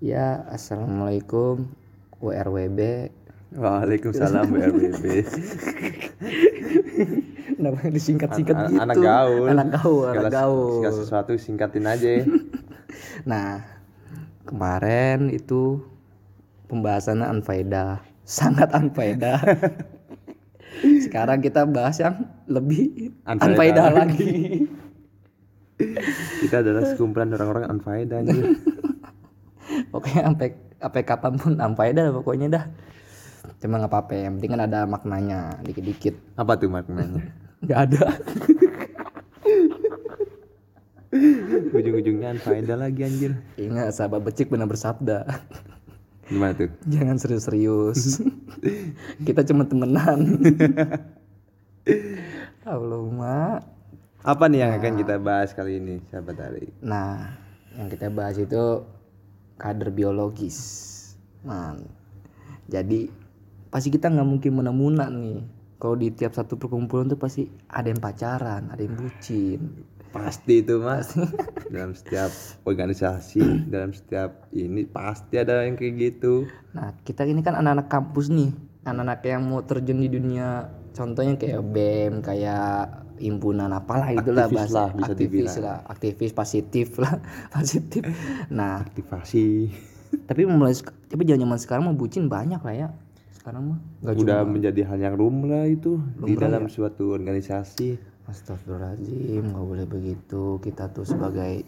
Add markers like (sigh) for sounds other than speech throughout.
Ya, assalamualaikum WRWB. Waalaikumsalam BRBB. (laughs) Kenapa disingkat-singkat An- gitu? Anak gaul. Anak gaul, anak gaul. segala sesuatu singkatin aja. (laughs) Nah, kemarin itu pembahasannya unfaedah, (laughs) sangat unfaedah. Sekarang kita bahas yang lebih unfaedah lagi. Kita adalah sekumpulan orang-orang anjir. Pokoknya (laughs) sampai sampai kapan pun unfaedah lah pokoknya dah. Cuma nggak apa-apa, yang penting kan ada maknanya dikit-dikit. Apa tuh maknanya? (laughs) Nggak ada. (laughs) Ujung-ujungnya unfaedah lagi anjir. Ingat sahabat becik benar bersabda. Gimana tuh? Jangan serius-serius. Kita cuma temenan. Allah mak. Apa nih yang akan kita bahas kali ini, sahabat Ali? Nah, yang kita bahas itu kader biologis. Man. Jadi pasti kita nggak mungkin menemukan nih. Kalau di tiap satu perkumpulan tuh pasti ada yang pacaran, ada yang bucin. Pasti itu mas. (laughs) dalam setiap organisasi, dalam setiap ini pasti ada yang kayak gitu. Nah, kita ini kan anak-anak kampus nih, anak-anak yang mau terjun di dunia, contohnya kayak BEM, kayak himpunan apalah itulah Aktivis bahasa lah, bisa aktivis dibilang. lah, (laughs) aktivis positif lah, positif. Nah, Aktivasi. tapi mulai tapi jangan zaman sekarang mau bucin banyak lah ya. Sekarang mah nggak Udah cuma menjadi hal yang lumrah itu di Lumrah dalam ya? suatu organisasi. Astagfirullahaladzim nggak boleh begitu kita tuh sebagai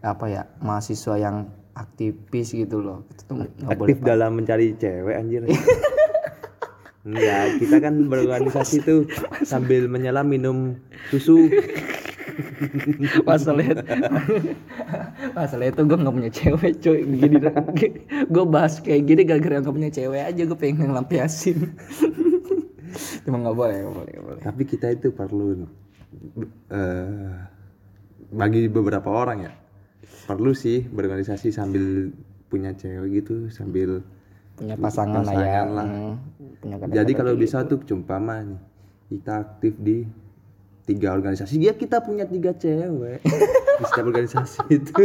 apa ya mahasiswa yang aktivis gitu loh kita tuh nggak boleh aktif dalam mencari cewek anjir (laughs) Enggak, kita kan berorganisasi tuh sambil menyelam minum susu. masalah masalah itu gue nggak punya cewek cuy gini gue bahas kayak gini gara-gara nggak punya cewek aja gue pengen ngelampiasin cuma nggak boleh nggak boleh boleh Tapi kita itu perlu eh bagi beberapa orang ya. Perlu sih berorganisasi sambil punya cewek gitu, sambil punya pasangan, lah ya. Lah. Hmm, Jadi kalau bisa tuh cumpama nih kita aktif di tiga organisasi. Ya kita punya tiga cewek. (laughs) Di setiap organisasi itu. (laughs)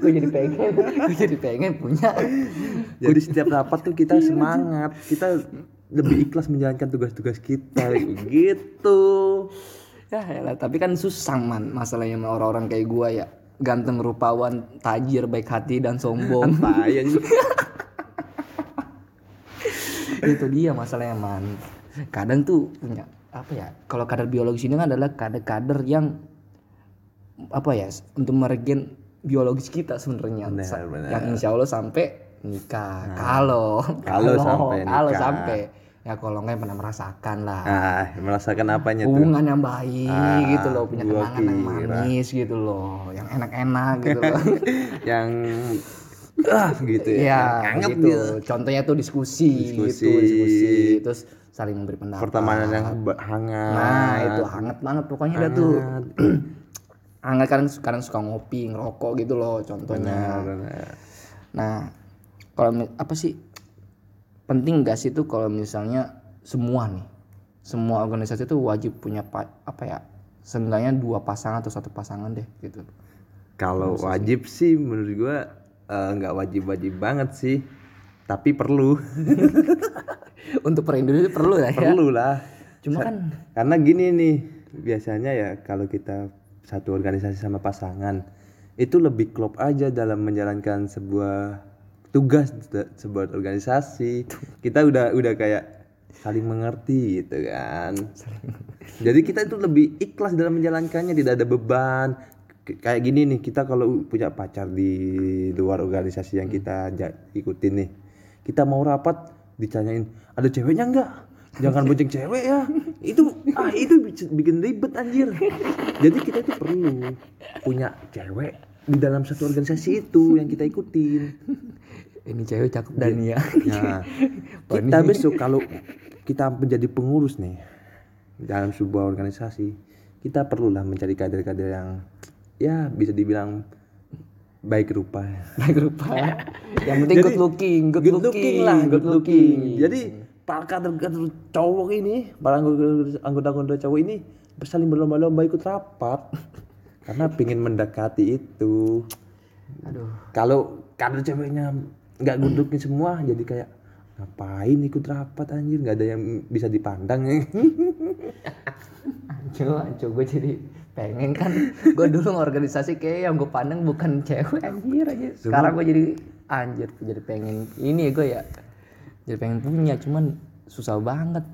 Gue jadi pengen. Gue jadi pengen punya. Jadi setiap rapat tuh kita semangat. Kita lebih ikhlas menjalankan tugas-tugas kita. Gitu. Ya elah, tapi kan susah man masalahnya sama orang-orang kayak gue ya ganteng rupawan tajir baik hati dan sombong. (laughs) Tai itu dia masalahnya man. Kadang tuh punya apa ya kalau kader biologis ini kan adalah kader-kader yang apa ya untuk meregen biologis kita sebenarnya. Yang insya Allah sampai nikah. Kalau Kalau sampai kalau sampai ya kalau nggak pernah merasakan lah ah merasakan apanya tuh hubungan yang baik Ah, gitu loh punya kenangan yang kira. manis gitu loh yang enak-enak gitu loh (laughs) yang ah gitu ya, yang hangat gitu. gitu Contohnya tuh diskusi, Diskusi. gitu, diskusi, terus saling memberi pendapat. pertemanan yang hangat Nah, itu hangat banget pokoknya dah tuh. Hangat. (clears throat) kadang kadang suka ngopi, ngerokok gitu loh contohnya. Benar. Nah, kalau apa sih penting gak sih tuh kalau misalnya semua nih, semua organisasi tuh wajib punya pa- apa ya? Seenggaknya dua pasangan atau satu pasangan deh gitu. Kalau wajib sih menurut gua eh, nggak wajib-wajib banget sih. Tapi perlu. (laughs) Untuk per Indonesia perlu lah ya. perlu lah. Cuma kan Karena gini nih, biasanya ya kalau kita satu organisasi sama pasangan itu lebih klop aja dalam menjalankan sebuah tugas sebuah organisasi. Kita udah udah kayak saling mengerti gitu kan. Jadi kita itu lebih ikhlas dalam menjalankannya, tidak ada beban. Kayak gini nih, kita kalau punya pacar di luar organisasi yang kita ikutin nih. Kita mau rapat ditanyain, "Ada ceweknya enggak?" Jangan bonceng cewek ya. Itu ah itu bi- bikin ribet anjir. Jadi kita itu perlu punya cewek di dalam satu organisasi itu yang kita ikutin. Ini cewek cakep dan ya. (laughs) Nah, kita besok kalau kita menjadi pengurus nih dalam sebuah organisasi, kita perlulah mencari kader-kader yang ya bisa dibilang baik rupa. Baik rupa. (laughs) Yang penting good looking, good, Good looking lah, good looking. Jadi Jadi para kader-kader cowok ini, para anggota- anggota-anggota cowok ini saling berlomba-lomba ikut rapat (laughs) karena pingin mendekati itu. aduh kalau kader ceweknya nggak gundukin semua jadi kayak ngapain ikut rapat anjir? Nggak ada yang bisa dipandang Cuma, cuma gue jadi pengen kan. Gue (laughs) dulu organisasi kayak yang gue pandang bukan cewek. Anjir aja. Sekarang gue jadi anjir jadi pengen ini ya gue ya. Jadi pengen punya cuman susah banget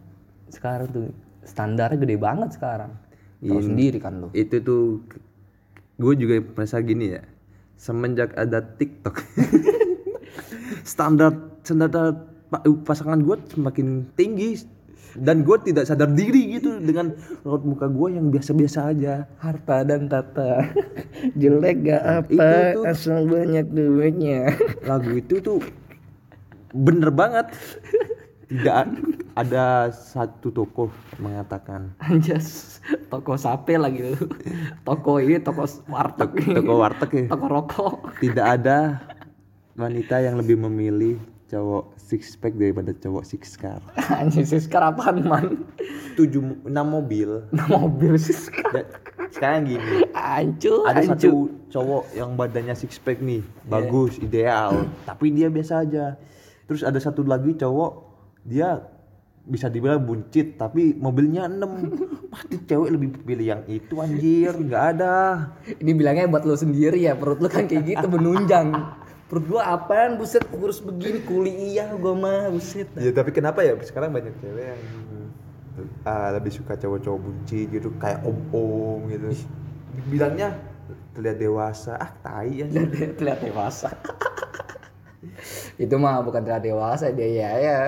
sekarang tuh. Standarnya gede banget sekarang. Tahu sendiri kan lo itu tuh gue juga merasa gini ya. Semenjak ada TikTok (laughs) standar standar pa- pasangan gue semakin tinggi dan gue tidak sadar diri gitu dengan raut muka gue yang biasa-biasa aja. Harta dan tata. (laughs) Jelek gak apa? itu tuh- asal banyak duitnya. (laughs) Lagu itu tuh bener banget. Tidak ada satu tokoh mengatakan. Anjas toko sape lagi lu. (laughs) Toko ini toko warteg. Toko warteg ya. Toko rokok. Tidak ada wanita yang lebih memilih cowok six pack daripada cowok six car anjir siskar apaan man? Tujuh enam mobil. Nah mobil siskar Ya, sekarang gini. Ancu, ada ancu. satu cowok yang badannya six pack nih bagus ideal. Tapi dia biasa aja. Terus ada satu lagi cowok dia bisa dibilang buncit tapi mobilnya 6 pasti (laughs) cewek lebih pilih yang itu anjir. Nggak ada. Ini bilangnya buat lo sendiri ya, perut lo kan kayak gitu menunjang. Perut gua apaan buset kurus begini kuliah gua mah buset. ya tapi kenapa ya sekarang banyak cewek yang ah, lebih suka cowok-cowok buncit gitu kayak om-om gitu bilangnya terlihat dewasa ah tai anjir (laughs) Terlihat dewasa. (laughs) Itu mah bukan terlihat dewasa dia ya ya.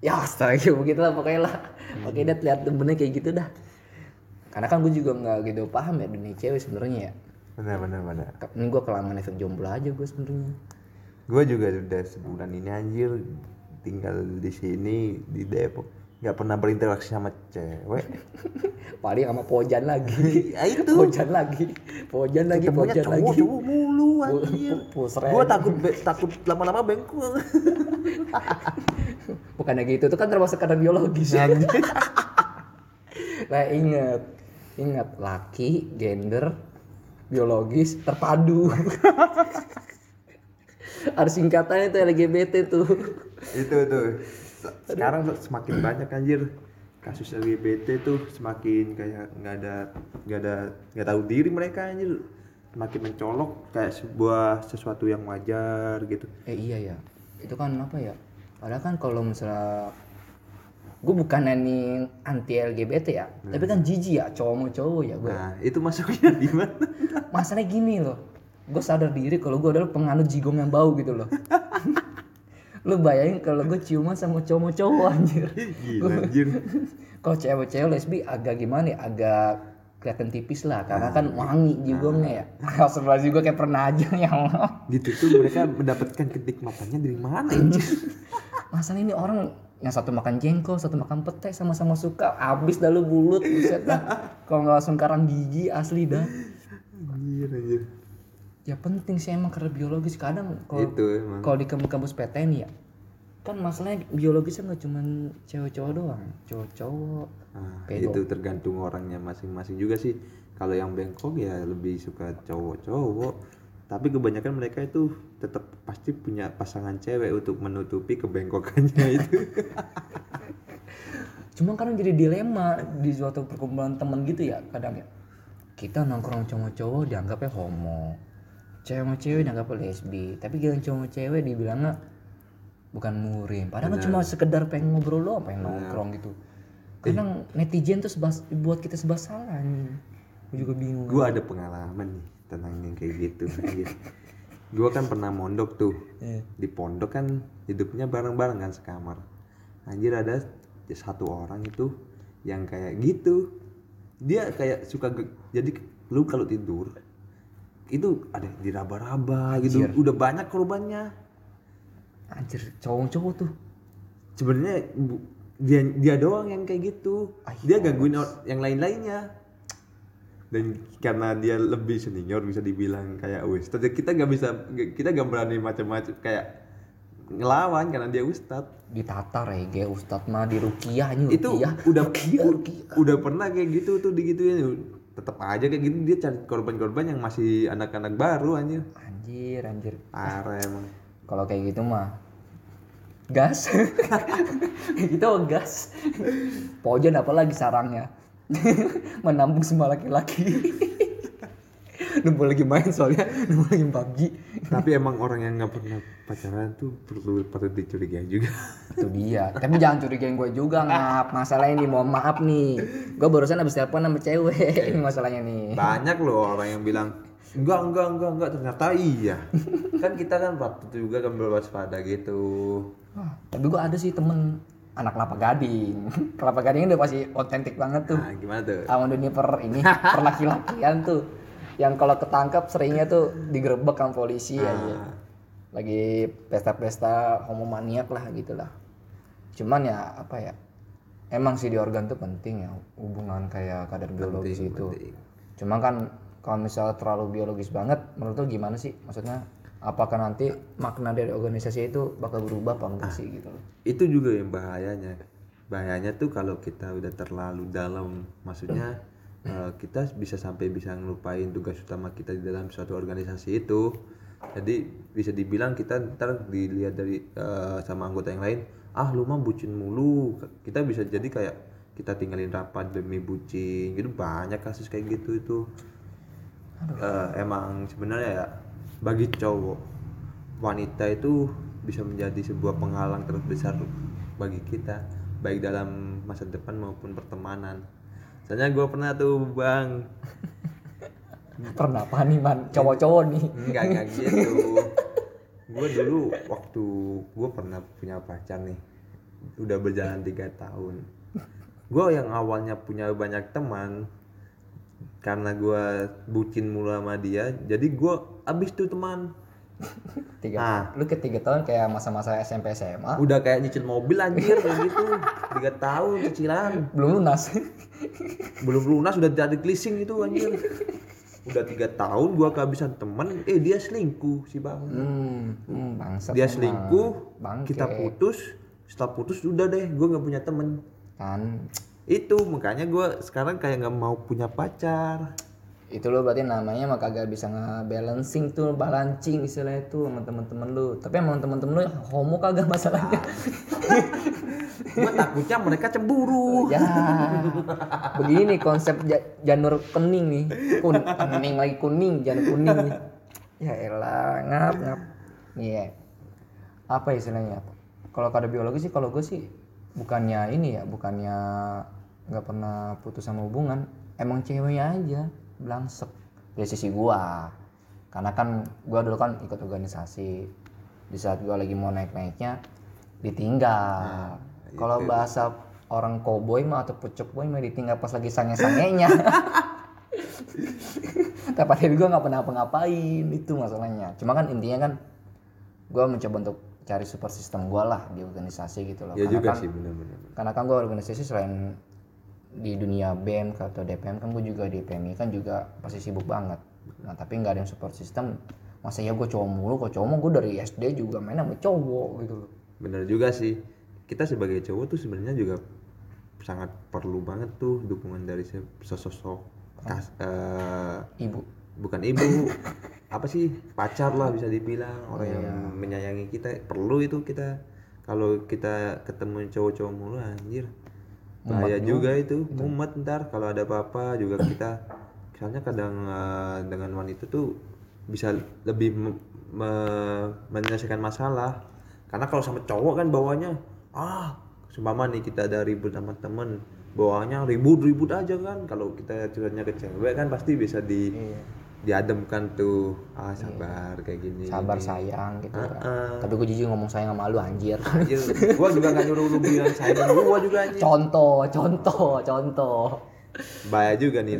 Ya astaga (laughs) begitu lah pokoknya lah. Oke dia terlihat bener kayak gitu dah. Karena kan gue juga nggak gitu paham ya dunia cewek sebenarnya ya. Benar benar benar Ini gue kelamaan efek jomblo aja gue sebenarnya. gue juga udah sebulan ini anjir tinggal di sini di Depok nggak pernah berinteraksi sama cewek (laughs) Paling sama pojan lagi. ya itu Pojan lagi. Pojan lagi, ketemunya pojan cowok lagi. cowok mulu anjir gue takut takut lama-lama bengkul (laughs) Bukannya gitu, itu kan termasuk kadar biologis. Anjir. (laughs) nah ingat, ingat laki, gender, biologis terpadu. (laughs) Harus singkatannya tuh LGBT tuh. itu tuh sekarang tuh semakin banyak anjir kasus LGBT tuh semakin kayak nggak ada nggak ada nggak tahu diri mereka anjir semakin mencolok kayak sebuah sesuatu yang wajar gitu Eh iya ya, itu kan apa ya? Padahal kan kalau misalnya gue bukan nih anti LGBT ya, tapi kan jijik ya cowok mau cowok ya gue. nah itu masuknya di mana (laughs) Masalahnya gini loh, gue sadar diri kalau gue adalah penganut jigong yang bau gitu loh. (laughs) Lu bayangin kalau gue ciuman sama cowok mau cowok anjir. gila anjir (laughs) Kalau cewek-cewek lesbi agak gimana ya, agak kelihatan tipis lah karena kan wangi jigongnya ya. Kalau sebelah juga kayak pernah aja ya Allah. gitu tuh mereka mendapatkan kenikmatannya dari mana anjir Masalah ini orang yang satu makan jengkol, satu makan pete, sama-sama suka, abis dah lu bulut, buset dah. (laughs) Kalau nggak langsung karang gigi asli dah. anjir anjir Ya penting sih emang karena biologis kadang kalau itu emang kalau di kampus-kampus PTN ya kan masalahnya biologisnya nggak cuman cewek-cewek doang cowok-cowok Nah, Pedo. itu tergantung orangnya masing-masing juga sih. Kalau yang bengkok ya lebih suka cowok-cowok. Tapi kebanyakan mereka itu tetap pasti punya pasangan cewek untuk menutupi kebengkokannya itu. (laughs) cuma kadang jadi dilema di suatu perkumpulan temen gitu ya kadang ya. Kita nongkrong cowok-cowok dianggapnya homo. Cewek sama cewek dianggapnya lesbi. Tapi yang cowok sama cewek dibilangnya bukan murim. Padahal kan cuma sekedar pengen ngobrol doang pengen nongkrong gitu. Kadang netizen tuh sebas, buat kita salah nih gue juga bingung. Gue ada pengalaman nih tentang yang kayak gitu. Gue kan pernah mondok tuh. Iya. Di pondok kan hidupnya bareng-bareng kan sekamar. Anjir ada satu orang itu yang kayak gitu. Dia kayak suka jadi lu kalau tidur itu ada diraba-raba gitu. Udah banyak korbannya. anjir cowok-cowok tuh Sebenarnya dia dia doang yang kayak gitu. Dia gangguin yang lain-lainnya. Dan karena dia lebih senior bisa dibilang kayak wis. Tapi kita nggak bisa kita nggak berani macam-macam kayak ngelawan karena dia ustad. ditatar ya kayak ustadz mah di rukiah ini Itu rukiah. udah rukiah, rukiah. udah pernah kayak gitu tuh digituin. Tetap aja kayak gitu dia cari korban-korban yang masih anak-anak baru anjir anjir anjir. Parah emang. Kalau kayak gitu mah gas. (laughs) Kita mah gas. Pojon apalagi sarangnya (laughs) menampung semua laki-laki. (laughs) Numpuk lagi main soalnya numpuk lagi PUBG tapi emang orang yang nggak pernah pacaran tuh perlu patut dicurigai juga. Itu dia. Tapi jangan curigain gue juga ngap. Masalahnya nih mohon maaf nih. Gue barusan habis telepon sama cewek. Ini masalahnya nih. Banyak loh orang yang bilang enggak enggak enggak enggak. Ternyata iya. (laughs) Kan kita kan waktu itu juga kan berwaspada gitu. Wah, tapi gue ada sih temen anak kelapa gading. (laughs) Kelapa gading udah pasti otentik banget tuh. Nah gimana tuh? Sama dunia per ini (laughs) per laki-lakian tuh. Yang kalau ketangkap seringnya tuh digerebek sama polisi aja lagi pesta-pesta homomaniak lah gitu lah. Cuman ya apa ya emang sih di organ tuh penting ya hubungan kayak kadar biologis itu. penting. cuma kan kalau misalnya terlalu biologis banget menurut lu gimana sih? Maksudnya apakah nanti makna dari organisasi itu bakal berubah apa enggak sih gitu loh? Itu juga yang bahayanya. Bahayanya tuh kalau kita udah terlalu dalam maksudnya eh, kita bisa sampai bisa ngelupain tugas utama kita di dalam suatu organisasi itu. Jadi bisa dibilang kita ntar dilihat dari eh, sama anggota yang lain ah lu mah bucin mulu. Kita bisa jadi kayak kita tinggalin rapat demi bucin. Gitu banyak kasus kayak gitu itu. Eh, emang sebenarnya ya bagi cowok wanita itu bisa menjadi sebuah penghalang terbesar bagi kita baik dalam masa depan maupun pertemanan. Soalnya gue pernah tuh bang, (laughs) pernah apa nih man cowok-cowok nih enggak enggak gitu. Gue dulu waktu gue pernah punya pacar nih, udah berjalan tiga tahun. Gue yang awalnya punya banyak teman, karena gue bucin mulu sama dia, jadi gue abis tuh teman. tiga. Nah. lu ketiga tahun kayak masa-masa SMP SMA udah kayak nyicil mobil anjir kayak gitu. Tiga tahun cicilan. Belum lunas. Belum lunas udah jadi leasing itu anjir. Udah tiga tahun gua kehabisan temen eh dia selingkuh si bang. Hmm, hmm bangsat dia selingkuh Bangke. kita putus. Setelah putus udah deh gua nggak punya temen. Kan. Itu makanya gua sekarang kayak nggak mau punya pacar itu lo berarti namanya mah kagak bisa nge-balancing tuh balancing istilahnya tuh sama temen-temen lu. Tapi emang temen-temen lu homo kagak masalahnya. Gua takutnya mereka cemburu. Ya begini konsep ja- janur kening nih. Kun kening lagi kuning janur kuning nih. Ya elah ngap ngap. Iya. Apa istilahnya? Kalau kada biologi sih kalau gue sih bukannya ini ya bukannya nggak pernah putus sama hubungan. Emang ceweknya aja blangsek dari sisi gua. Karena kan gua dulu kan ikut organisasi. Di saat gua lagi mau naik naiknya ditinggal kalau bahasa orang koboi mah atau pucuk boy mah ditinggal pas lagi sange sangenya (laughs) tapi gue nggak pernah apa-ngapain itu masalahnya. Cuma kan intinya kan gue mencoba untuk cari support system gue lah di organisasi gitu loh. Ya karena juga kan sih bener-bener. karena kan gue organisasi selain di dunia BEM atau DPM kan gue juga di PMI kan juga pasti sibuk banget. Nah tapi nggak ada yang support system masa ya gue cowok mulu kok cowok gue dari SD juga main sama cowok gitu loh. Bener juga sih. Kita sebagai cowok tuh sebenarnya juga sangat perlu banget tuh dukungan dari sesosok kas, eh, ibu. Bukan ibu (laughs) apa sih pacar lah bisa dibilang orang yang Iya. menyayangi kita perlu itu kita. Kalau kita ketemu cowok-cowok mulu anjir bahaya juga itu mumet ntar kalau ada apa-apa juga kita. Misalnya kadang eh, dengan wanita tuh bisa lebih me- me- menyelesaikan masalah. Karena kalau sama cowok kan bawanya ah seumpama nih kita ada ribut sama temen bawanya ribut-ribut aja kan. Kalau kita curhatnya ke cewek kan pasti bisa di Iya. Diademkan tuh ah sabar kayak gini. Sabar gini. sayang gitu kan. Heeh. tapi gue jujur ngomong sayang sama lu anjir. Anjir, gua juga gak nyuruh lu bilang sayang gua juga anjir. Contoh contoh contoh. Bahaya juga nih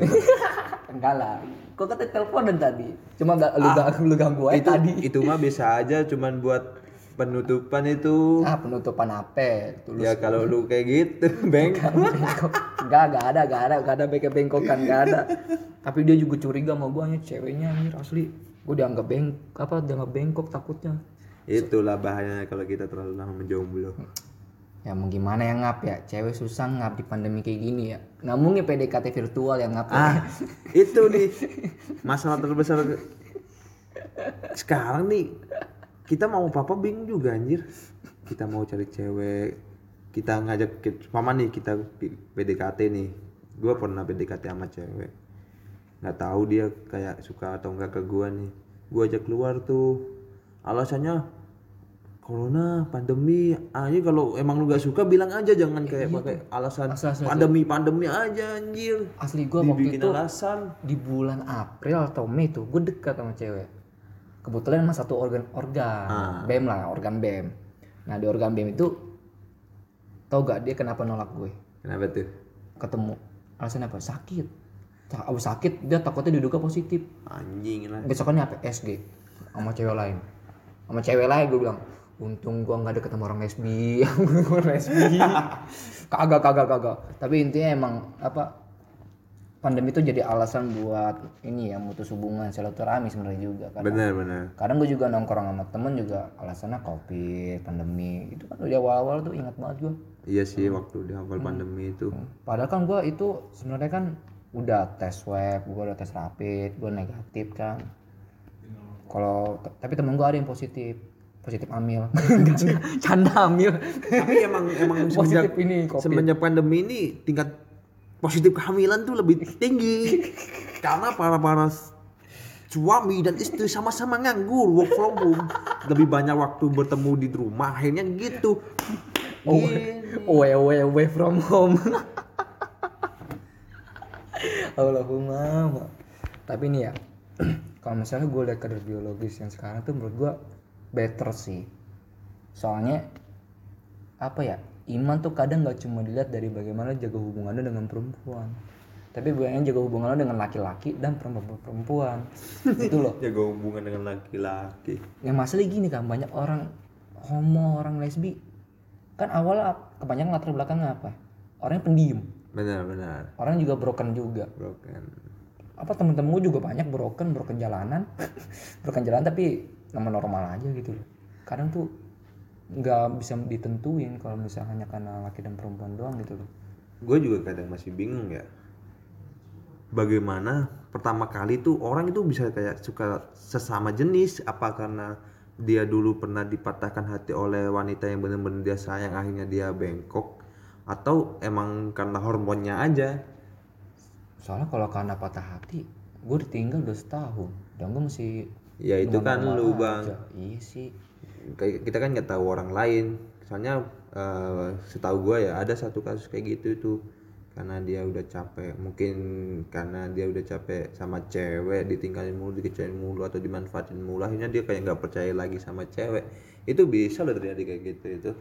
(laughs) enggak lah. Kok kata teleponan tadi. Cuma gak, lu, gak, lu ganggu aja itu tadi. itu mah bisa aja cuman buat penutupan itu. Ah penutupan apa? Tulus ya kalau lu kayak gitu (laughs) beng bengkok. enggak enggak ada enggak ada enggak ada bengkok bengkokan enggak ada. Tapi dia juga curiga sama gue ceweknya anjir asli. Gue dianggap beng apa dianggap bengkok takutnya. Itulah bahayanya kalau kita terlalu lama menjomblo. Ya mau gimana yang ngap ya? Cewek susah ngap di pandemi kayak gini ya. Nggak mungkin PDKT virtual yang ngap ah (laughs) itu nih masalah terbesar sekarang nih kita mau apa bingung juga anjir. Kita mau cari cewek. Kita ngajak mama nih kita PDKT nih. Gue pernah PDKT sama cewek. Nggak tahu dia kayak suka atau enggak ke gue nih. Gue ajak keluar tuh. Alasannya corona pandemi. Aja kalau emang lu gak suka bilang aja jangan kayak pakai alasan Asal- asal- pandemi pandemi aja anjir. Asli gue waktu itu alasan. di bulan April atau Mei tuh gue dekat sama cewek kebetulan emang satu organ organ Ah. BEM lah organ BEM nah di organ BEM itu tau gak dia kenapa nolak gue? Kenapa tuh? Ketemu. Alasan apa? Sakit. Abis sakit dia takutnya diduga positif. Anjing lah. Besokannya apa? SG sama cewek lain. Sama cewek lain gue bilang untung gua nggak deket sama orang lesbi. (laughs) Gua lesbi. (laughs) Kagak kagak kagak. Tapi intinya emang apa pandemi itu jadi alasan buat ini ya mutus hubungan silaturahmi sebenarnya juga. Kan benar benar. kadang gue juga nongkrong sama temen juga alasannya covid pandemi. Itu kan di awal-awal tuh ingat banget gue iya sih waktu di awal pandemi itu. Padahal kan gue itu sebenarnya kan udah tes swab gue udah tes rapid gue negatif kan. Kalau tapi temen gue ada yang positif positif (laughs) enggak. canda hamil. Tapi emang emang (laughs) positif semenjak ini covid. semenjak pandemi ini tingkat positif kehamilan tuh lebih tinggi. Karena para para suami dan istri sama-sama nganggur work from home. Lebih banyak waktu bertemu di rumah akhirnya gitu. Gini. away away away from home. Allahumma. Ma. tapi ini ya kalau misalnya gue lihat kader biologis yang sekarang tuh menurut gue better sih. Soalnya apa ya iman tuh kadang nggak cuma dilihat dari bagaimana jaga hubungannya dengan perempuan. Tapi bagaimana jaga hubungannya dengan laki-laki dan perempuan. (laughs) Itu loh. Jaga hubungan dengan laki-laki. Yang masalah gini kan banyak orang homo orang lesbi. Kan awalnya kebanyakan latar belakangnya apa? Orangnya pendiam. Benar-benar orang juga broken juga. Broken. Apa temen-temen gue juga banyak broken broken jalanan. (laughs) Broken jalan tapi nama normal aja gitu loh. Kadang tuh nggak bisa ditentuin kalau misalnya hanya karena laki dan perempuan doang gitu loh. Gue juga kadang masih bingung ya. Bagaimana pertama kali tuh orang itu bisa kayak suka sesama jenis? Apa karena dia dulu pernah dipatahkan hati oleh wanita yang benar-benar dia sayang akhirnya dia bengkok? Atau emang karena hormonnya aja? Soalnya kalau karena patah hati gue ditinggal udah setahun. Dan gue masih ya itu kan lu bang. aja. iya sih kita kan nggak tahu orang lain soalnya eh, setahu gue ya ada satu kasus kayak gitu itu karena dia udah capek mungkin karena dia udah capek sama cewek ditinggalin mulu dikecewain mulu atau dimanfaatin mulu akhirnya dia kayak nggak percaya lagi sama cewek itu bisa loh terjadi kayak gitu itu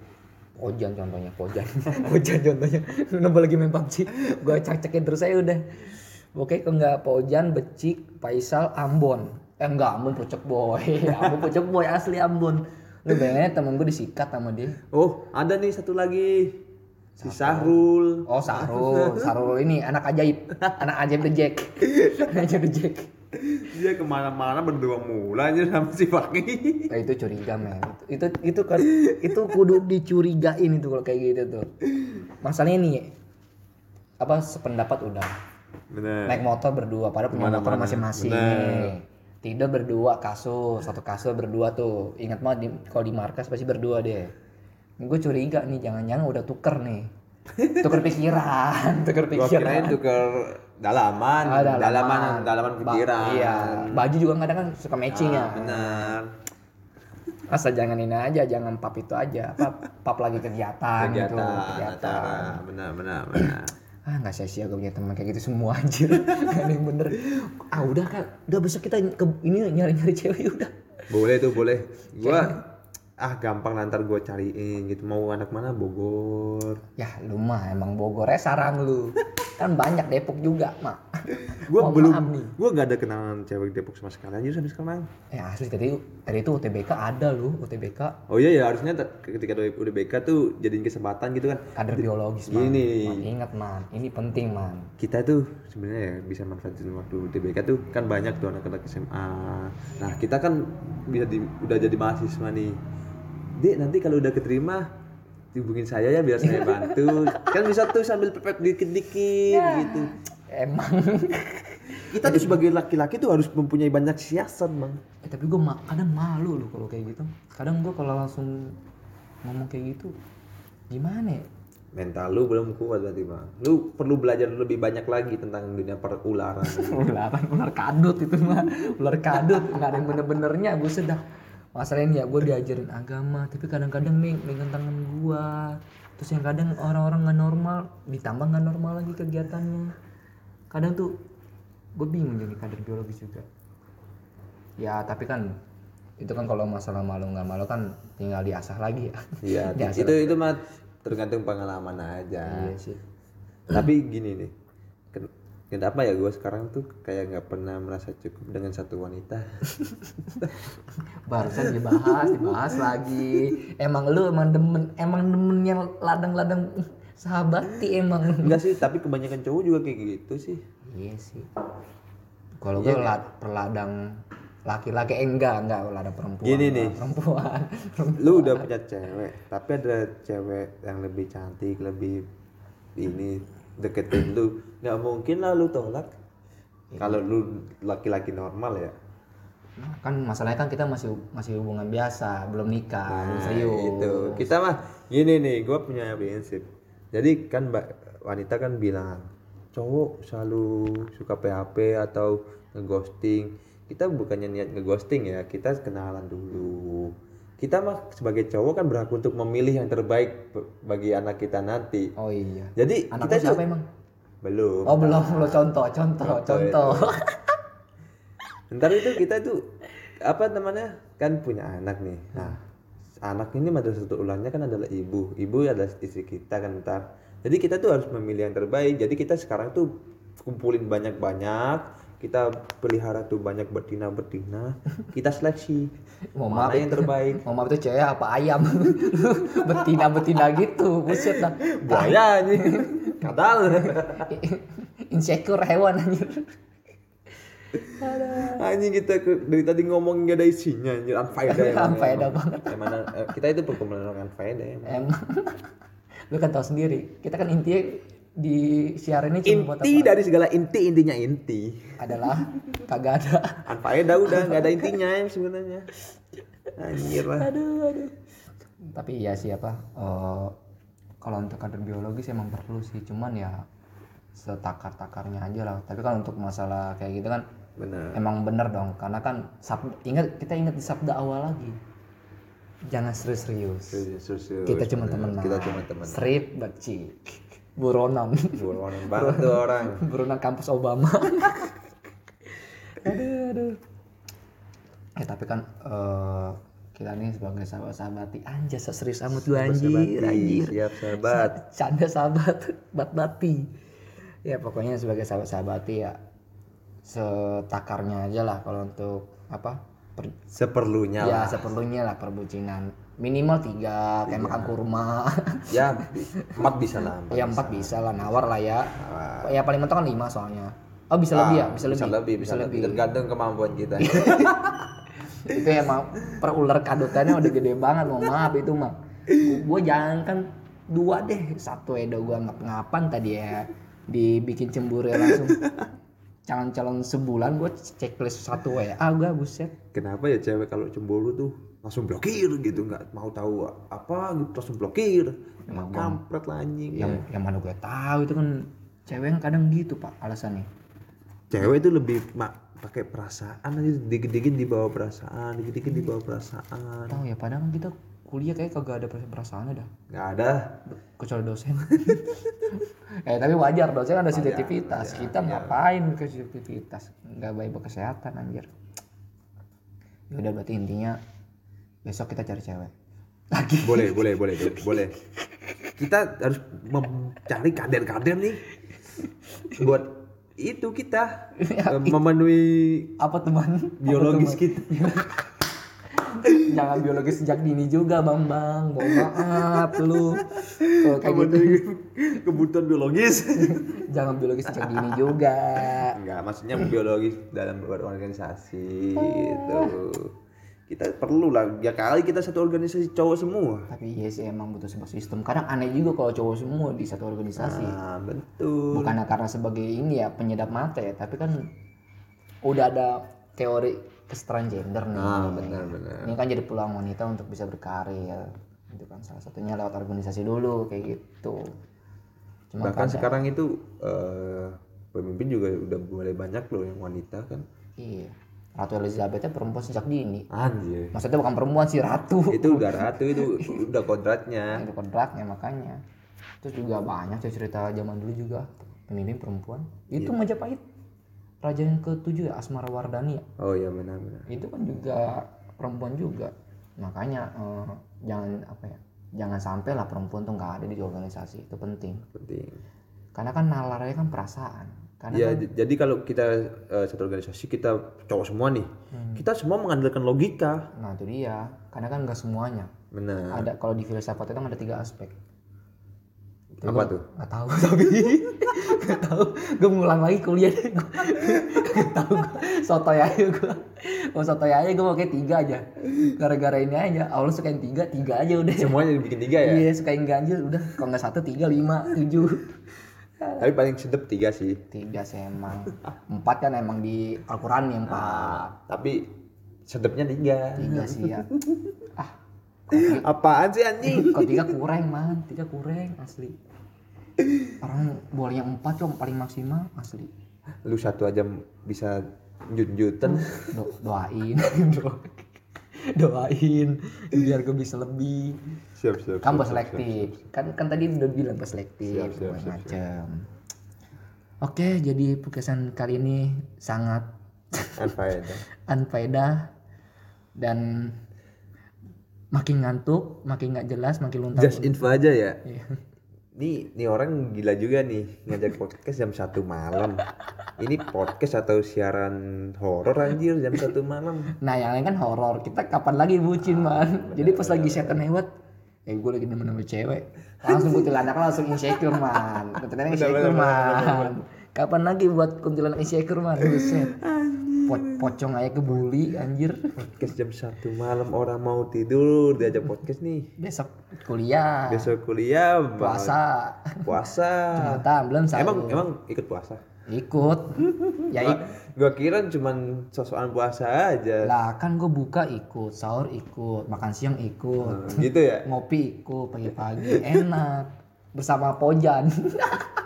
Pojan contohnya, Pojan. Pojan (laughs) contohnya. Nambah lagi main PUBG. Gue cek-cekin terus aja udah. Oke, kalau nggak Pojan, Becik, Faisal, Ambon. Eh enggak, Ambon pucuk boy. (laughs) Ambon pucuk boy asli Ambon. Lu bayangin temen gue disikat sama dia. oh ada nih satu lagi si Sahrul Oh Sarul, (laughs) Sarul ini anak ajaib, anak ajaib the Jack, (laughs) anak ajaib the Jack. dia ke mana-mana berdua mulu aja sama si Fakih Nah, itu curiga men. Itu itu kan itu kudu dicurigain itu kalau kayak gitu tuh. Masalahnya nih apa sependapat udah bener naik motor berdua pada punya motor masing-masing. Tidur berdua kasus satu kasus berdua tuh. Ingat banget di, kalau di markas pasti berdua deh. Gue curiga nih jangan-jangan udah tuker nih. (laughs) Tuker pikiran tuker pikiran. tuker dalaman Ah, dalaman. dalaman Ba- pikiran. iya. Baju juga kadang kan suka matching ya. Ah, benar. Asal jangan ini aja jangan pap itu aja. Apa pap lagi kegiatan, gitu. Kegiatan kegiatan. acara. Benar benar benar ah nggak sia-sia gue punya teman kayak gitu semua (laughs) anjir. Gak ada yang bener. Ah udah kan udah besok kita ke ini nyari-nyari cewek udah. Boleh tuh boleh. Gua ah gampang nanti gua cariin gitu. Mau anak mana? Bogor. Ya lu mah emang Bogornya sarang lu. Kan banyak Depok juga mak gua Mohon belum gua nggak ada kenalan cewek Depok sama sekali aja sampai sekarang. Eh asli tadi tadi itu UTBK ada lu UTBK oh iya ya harusnya ketika udah udah BK tuh jadiin kesempatan gitu kan. Kader biologis man. Gini. Man, ingat man. Ini penting man. Kita tuh sebenarnya ya bisa manfaatin waktu TBK tuh kan banyak tuh anak-anak SMA. Nah kita kan bisa di, udah jadi mahasiswa nih. Dek nanti kalau udah keterima hubungin saya ya biar saya (laughs) bantu. Kan bisa tuh sambil pepet dikit-dikit gitu emang. (laughs) Kita tuh sebagai laki-laki tuh harus mempunyai banyak siasat bang. Eh, tapi gue ma- kadang malu loh kalau kayak gitu. Kadang gue kalau langsung ngomong kayak gitu gimana ya? Mental lu belum kuat berarti bang. Lu perlu belajar lebih banyak lagi tentang dunia perularan. (laughs) Ularan ular kadut itu mah ular kadut nggak ada yang bener-benernya. Gue sudah masalahnya ya gue diajarin agama tapi kadang-kadang nih megang tangan gue terus yang kadang orang-orang nggak normal ditambah nggak normal lagi kegiatannya kadang tuh gue bingung jadi kader biologis juga. Ya tapi kan itu kan kalau masalah malu nggak malu kan tinggal diasah lagi ya. Iya (laughs) itu itu mah tergantung pengalaman aja. Iya sih. Tapi gini nih ken- kenapa ya gue sekarang tuh kayak nggak pernah merasa cukup dengan satu wanita? (laughs) Barusan dibahas dibahas lagi. Emang lu emang demen emang demennya ladang-ladang sahabati emang. (laughs) Enggak sih tapi kebanyakan cowok juga kayak gitu sih. Iya sih. Kalau gue lad, perladang laki-laki eh, enggak enggak ladang perempuan. Gini nih. (laughs) perempuan. (laughs) Lu udah punya cewek tapi ada cewek yang lebih cantik lebih ini deketin lu nggak mungkin lah lu tolak. Kalau lu laki-laki normal ya. Nah, kan masalahnya kan kita masih masih hubungan biasa belum nikah belum Nah, serius. itu kita mah gini nih gue punya prinsip jadi kan mbak wanita kan bilang cowok selalu suka PHP atau ngeghosting. Kita bukannya niat ngeghosting ya kita kenalan dulu. Kita mah sebagai cowok kan berhak untuk memilih yang terbaik bagi anak kita nanti. Oh iya. Jadi anak kita siapa emang? Belum. Oh belum lo contoh contoh Contoh. contoh ntar itu kita itu apa namanya kan punya anak nih. Nah anak ini madrasah ulangnya kan adalah ibu. Ibu adalah istri kita kan ntar jadi kita tuh harus memilih yang terbaik. Jadi kita sekarang tuh kumpulin banyak-banyak. Kita pelihara tuh banyak betina betina kita seleksi Mau mana maaf yang terbaik. Mau maaf itu cewek apa ayam? (laughs) Betina betina gitu buset dah. Buaya nih kadal. (laughs) Insecure hewan anjir anjing kita ke- dari tadi ngomong nggak ada isinya anjir unfaedah emang, Unfaedah emang. Emang, eh, kita itu perkumpulan orang unfaedah emang. (laughs) lu kan tahu sendiri kita kan intinya di siaran ini cuma buat inti dari segala inti intinya inti. Adalah kagak ada. Unfaedah udah nggak ada intinya ya sebenarnya. Anjir lah. Aduh aduh. Tapi iya sih apa eh, kalau untuk kader biologis emang perlu sih. Cuman ya setakar takarnya aja lah. Tapi kalau untuk masalah kayak gitu kan benar. Emang bener dong karena kan sabda, ingat kita ingat di sabda awal lagi. Jangan serius-serius. Kita cuma temenan. Kita cuma teman strip bacik buronan. Buronan banget tuh orang. (laughs) Buronan kampus Obama. (laughs) Aduh aduh. Eh tapi kan eh, kita nih sebagai sahabat-sahabati. Anjir so serius amat lu anjir. Anjir. siap sahabat. Canda sahabat (laughs) bat bati ya pokoknya sebagai sahabat-sahabati ya setakarnya aja lah kalau untuk apa per- seperlunya ya lah. seperlunya lah perbucinan. Minimal tiga kayak makan kurma. (laughs) Ya empat bisa lah empat ya empat bisa lah nawar lah ya. Nawar. ya paling mentok kan lima soalnya. Oh bisa lebih ya? Bisa, bisa lebih? lebih bisa lebih. tergantung kemampuan kita. (laughs) Itu emang per ular kadutannya udah gede banget mau maaf itu mah. Gue jangan kan dua deh satu edo gue ngap-ngapan tadi ya. Dibikin cemburu ya langsung calon-calon sebulan gue checklist satu WA gue buset. Kenapa ya cewek kalau cemburu tuh langsung blokir gitu nggak mau tahu apa gitu langsung blokir. Emang kampret lah anjing yang yang mana gue tahu itu kan cewek yang kadang gitu pak alasannya. Cewek itu lebih mak pakai perasaan aja dikit-dikit dibawa perasaan dikit-dikit dibawa perasaan. Tahu ya padahal kan kita kuliah kayak kagak ada perasaan dah nggak ada. Kecuali dosen. (laughs) Eh tapi wajar dosen ada sensitivitas. kita ngapain ke sensitivitas? Nggak baik buat kesehatan anjir. Ya udah berarti intinya besok kita cari cewek. Lagi. Boleh boleh boleh boleh, kita harus mencari kader-kader nih. Buat itu kita. Eh, (laughs) memenuhi apa teman? biologis Apa, kita? (laughs) jangan biologis sejak dini juga bang bang mohon maaf lu. Kalau kayak gitu. memenuhi kebutuhan biologis. (laughs) Jangan biologis sejak dini juga. Enggak maksudnya biologis dalam berorganisasi gitu. Kita perlu lah ya kali kita satu organisasi cowok semua. Tapi iya sih emang butuh sebuah sistem. Kadang aneh juga kalau cowok semua di satu organisasi. Nah betul. Bukannya karena sebagai ini ya penyedap mata ya tapi kan udah ada teori kesetaraan gender nih. Ah benar benar. Ini kan jadi peluang wanita untuk bisa berkarir itu kan. Salah satunya lewat organisasi dulu kayak gitu. Cuma bahkan kadang- sekarang itu eh, pemimpin juga udah mulai banyak loh yang wanita kan. Iya. Ratu Elizabethnya perempuan sejak dini. Anjir. Maksudnya bukan perempuan sih ratu. Itu udah ratu itu udah kodratnya. (laughs) Itu kodratnya makanya. Terus juga banyak cerita zaman dulu juga. Pemimpin perempuan. Itu Majapahit raja yang ketujuh ya Asmara Wardani. Ya. oh iya benar benar. Itu kan juga perempuan juga. Makanya eh, jangan apa ya jangan sampai lah perempuan tuh nggak ada di organisasi. Itu penting. Penting. Karena kan nalarnya kan perasaan. Karena ya kan, jadi kalau kita eh, satu organisasi kita cowok semua nih kita semua mengandalkan logika. Nah itu dia. Karena kan nggak semuanya. Benar. Ada kalau di filsafat itu kan ada tiga aspek apa tuh? nggak tahu (laughs) tapi nggak tahu. Gue ngulang lagi kuliah deh nggak tahu gue sotoy aja gue mau sotoy aja gue pakai tiga aja. Gara-gara ini aja. Allah sukain tiga tiga aja udah. Semuanya dibikin tiga ya? Iya sukain ganjil udah. Kalau nggak satu tiga lima tujuh. Tapi paling sedep tiga sih. Tiga sih emang. Empat kan emang di Al-Quran nih empat. Ah, tapi sedepnya tiga. Tiga sih ya. Ah apaan sih anjing? Kalau tiga kurang man? Tiga kurang asli. Orang bolehnya empat cuma paling maksimal asli. Lu satu aja bisa jut-jutan. Do- doain. Do- (laughs) doain biar gue bisa lebih. Siap siap siap, bos selektif. kan kan tadi udah bilang selektif Siap, siap, siap, macam oke jadi pukesan kali ini sangat. Unfaedah. unfaedah (laughs) dan makin ngantuk makin nggak jelas makin luntur just info aja ya Iya. nih nih orang gila juga nih ngajak podcast jam satu malam ini podcast atau siaran horor anjir jam satu malam Nah yang lain kan horor. Kita kapan lagi bucin man? Jadi pas lagi setan lewat, eh gue lagi nemen sama cewek, langsung kuntilanak langsung insecure man. Kuntilanak insecure man. Kapan lagi buat kuntilanak insecure man? Buset. Po pocong aja kebuli anjir. podcast jam satu malam orang mau tidur diajak podcast nih. Besok kuliah, besok kuliah puasa, puasa. Mata belum sahur. emang emang ikut puasa? Ikut. Ya ik gua kira cuman sosokan puasa aja. Lah kan gue buka ikut, sahur ikut, makan siang ikut. Nah, gitu ya? Ngopi ikut pagi-pagi enak. Bersama Pojan (laughs)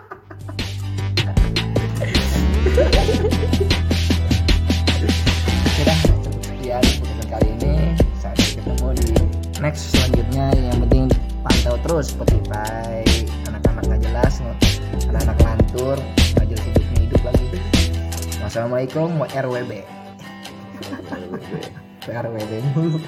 terus Spotify anak-anak nggak jelas anak-anak lantur nggak jelas hidupnya hidup lagi. Wassalamualaikum mau RWB RWB (laughs) mulu